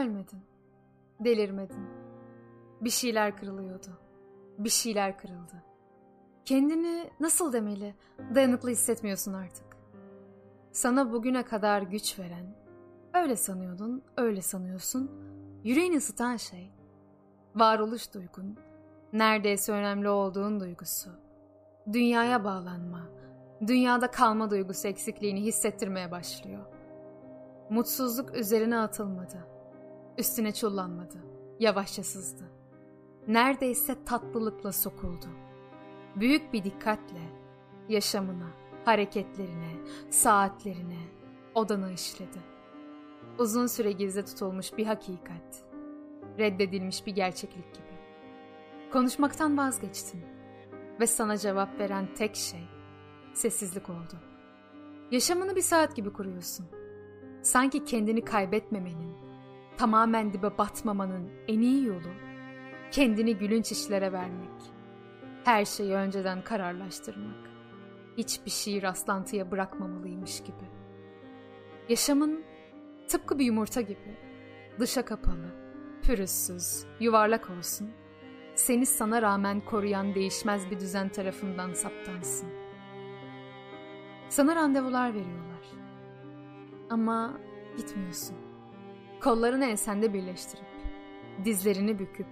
Ölmedin. Delirmedin. Bir şeyler kırılıyordu. Bir şeyler kırıldı. Kendini nasıl demeli dayanıklı hissetmiyorsun artık. Sana bugüne kadar güç veren, öyle sanıyordun, öyle sanıyorsun, yüreğini ısıtan şey, varoluş duygun, neredeyse önemli olduğun duygusu, dünyaya bağlanma, dünyada kalma duygusu eksikliğini hissettirmeye başlıyor. Mutsuzluk üzerine atılmadı, üstüne çullanmadı, yavaşça sızdı. Neredeyse tatlılıkla sokuldu. Büyük bir dikkatle yaşamına, hareketlerine, saatlerine, odana işledi. Uzun süre gizli tutulmuş bir hakikat, reddedilmiş bir gerçeklik gibi. Konuşmaktan vazgeçtin ve sana cevap veren tek şey sessizlik oldu. Yaşamını bir saat gibi kuruyorsun. Sanki kendini kaybetmemenin, tamamen dibe batmamanın en iyi yolu kendini gülünç işlere vermek. Her şeyi önceden kararlaştırmak hiçbir şeyi rastlantıya bırakmamalıymış gibi. Yaşamın tıpkı bir yumurta gibi dışa kapalı, pürüzsüz, yuvarlak olsun. Seni sana rağmen koruyan değişmez bir düzen tarafından saptansın. Sana randevular veriyorlar. Ama gitmiyorsun. Kollarını ensende birleştirip, dizlerini büküp,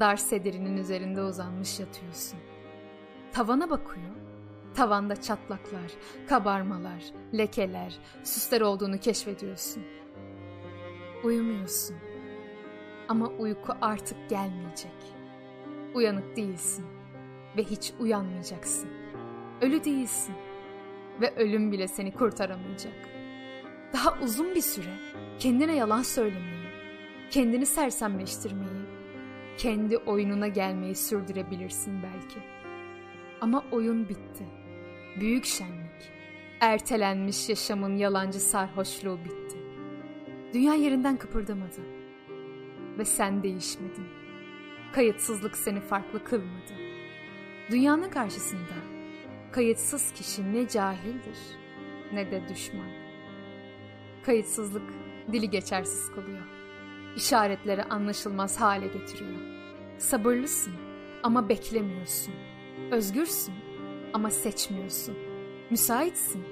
dar sedirinin üzerinde uzanmış yatıyorsun. Tavana bakıyor Tavanda çatlaklar, kabarmalar, lekeler, süsler olduğunu keşfediyorsun. Uyumuyorsun. Ama uyku artık gelmeyecek. Uyanık değilsin ve hiç uyanmayacaksın. Ölü değilsin ve ölüm bile seni kurtaramayacak. Daha uzun bir süre kendine yalan söylemeyi, kendini sersemleştirmeyi, kendi oyununa gelmeyi sürdürebilirsin belki. Ama oyun bitti büyük şenlik, ertelenmiş yaşamın yalancı sarhoşluğu bitti. Dünya yerinden kıpırdamadı ve sen değişmedin. Kayıtsızlık seni farklı kılmadı. Dünyanın karşısında kayıtsız kişi ne cahildir ne de düşman. Kayıtsızlık dili geçersiz kılıyor. İşaretleri anlaşılmaz hale getiriyor. Sabırlısın ama beklemiyorsun. Özgürsün ama seçmiyorsun. Müsaitsin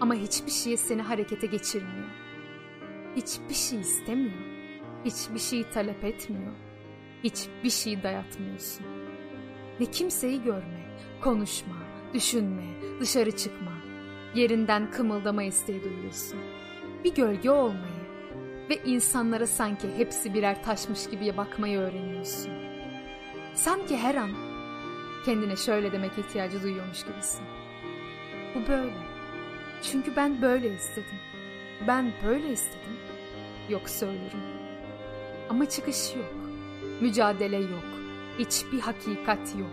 ama hiçbir şey seni harekete geçirmiyor. Hiçbir şey istemiyor. Hiçbir şey talep etmiyor. Hiçbir şey dayatmıyorsun. Ne kimseyi görme, konuşma, düşünme, dışarı çıkma. Yerinden kımıldama isteği duyuyorsun. Bir gölge olmayı ve insanlara sanki hepsi birer taşmış gibi bakmayı öğreniyorsun. Sanki her an Kendine şöyle demek ihtiyacı duyuyormuş gibisin. Bu böyle. Çünkü ben böyle istedim. Ben böyle istedim. Yoksa ölürüm. Ama çıkış yok. Mücadele yok. Hiçbir hakikat yok.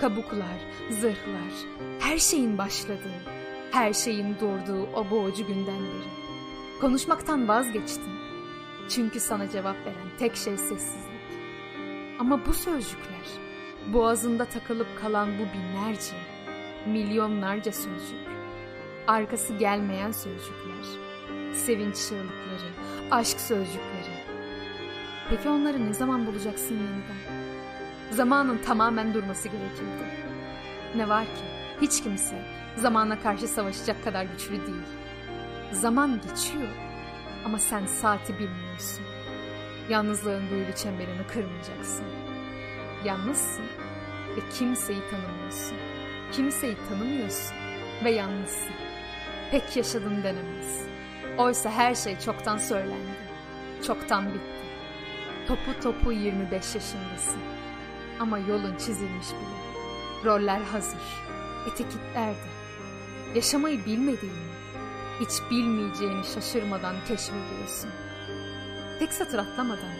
Kabuklar, zırhlar, her şeyin başladığı, her şeyin durduğu o boğucu günden beri. Konuşmaktan vazgeçtim. Çünkü sana cevap veren tek şey sessizlik. Ama bu sözcükler Boğazında takılıp kalan bu binlerce, milyonlarca sözcük. Arkası gelmeyen sözcükler. Sevinç çığlıkları, aşk sözcükleri. Peki onları ne zaman bulacaksın yeniden? Zamanın tamamen durması gerekirdi. Ne var ki hiç kimse zamana karşı savaşacak kadar güçlü değil. Zaman geçiyor ama sen saati bilmiyorsun. Yalnızlığın duyulu çemberini kırmayacaksın. Yalnızsın ve kimseyi tanımıyorsun. Kimseyi tanımıyorsun ve yalnızsın. Pek yaşadın denemez. Oysa her şey çoktan söylendi. Çoktan bitti. Topu topu 25 yaşındasın. Ama yolun çizilmiş bile. Roller hazır. Etiketler de. Yaşamayı bilmediğini, hiç bilmeyeceğini şaşırmadan keşfediyorsun. Tek satır atlamadan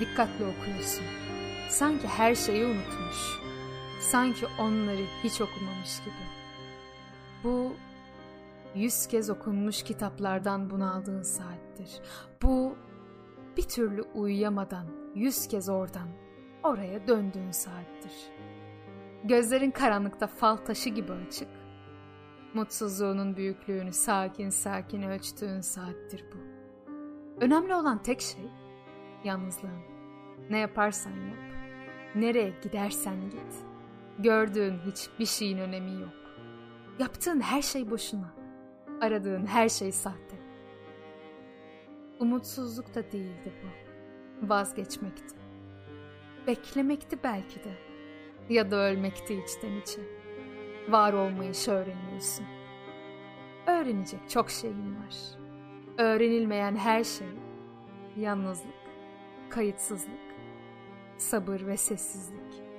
dikkatli okuyorsun. Sanki her şeyi unutmuş. Sanki onları hiç okumamış gibi. Bu yüz kez okunmuş kitaplardan bunaldığın saattir. Bu bir türlü uyuyamadan yüz kez oradan oraya döndüğün saattir. Gözlerin karanlıkta fal taşı gibi açık. Mutsuzluğunun büyüklüğünü sakin sakin ölçtüğün saattir bu. Önemli olan tek şey Yalnızlığın. Ne yaparsan yap. Nereye gidersen git. Gördüğün hiçbir şeyin önemi yok. Yaptığın her şey boşuna. Aradığın her şey sahte. Umutsuzluk da değildi bu. Vazgeçmekti. Beklemekti belki de. Ya da ölmekti içten içe. Var olmayı öğreniyorsun. Öğrenecek çok şeyin var. Öğrenilmeyen her şey. Yalnızlık, kayıtsızlık, sabır ve sessizlik.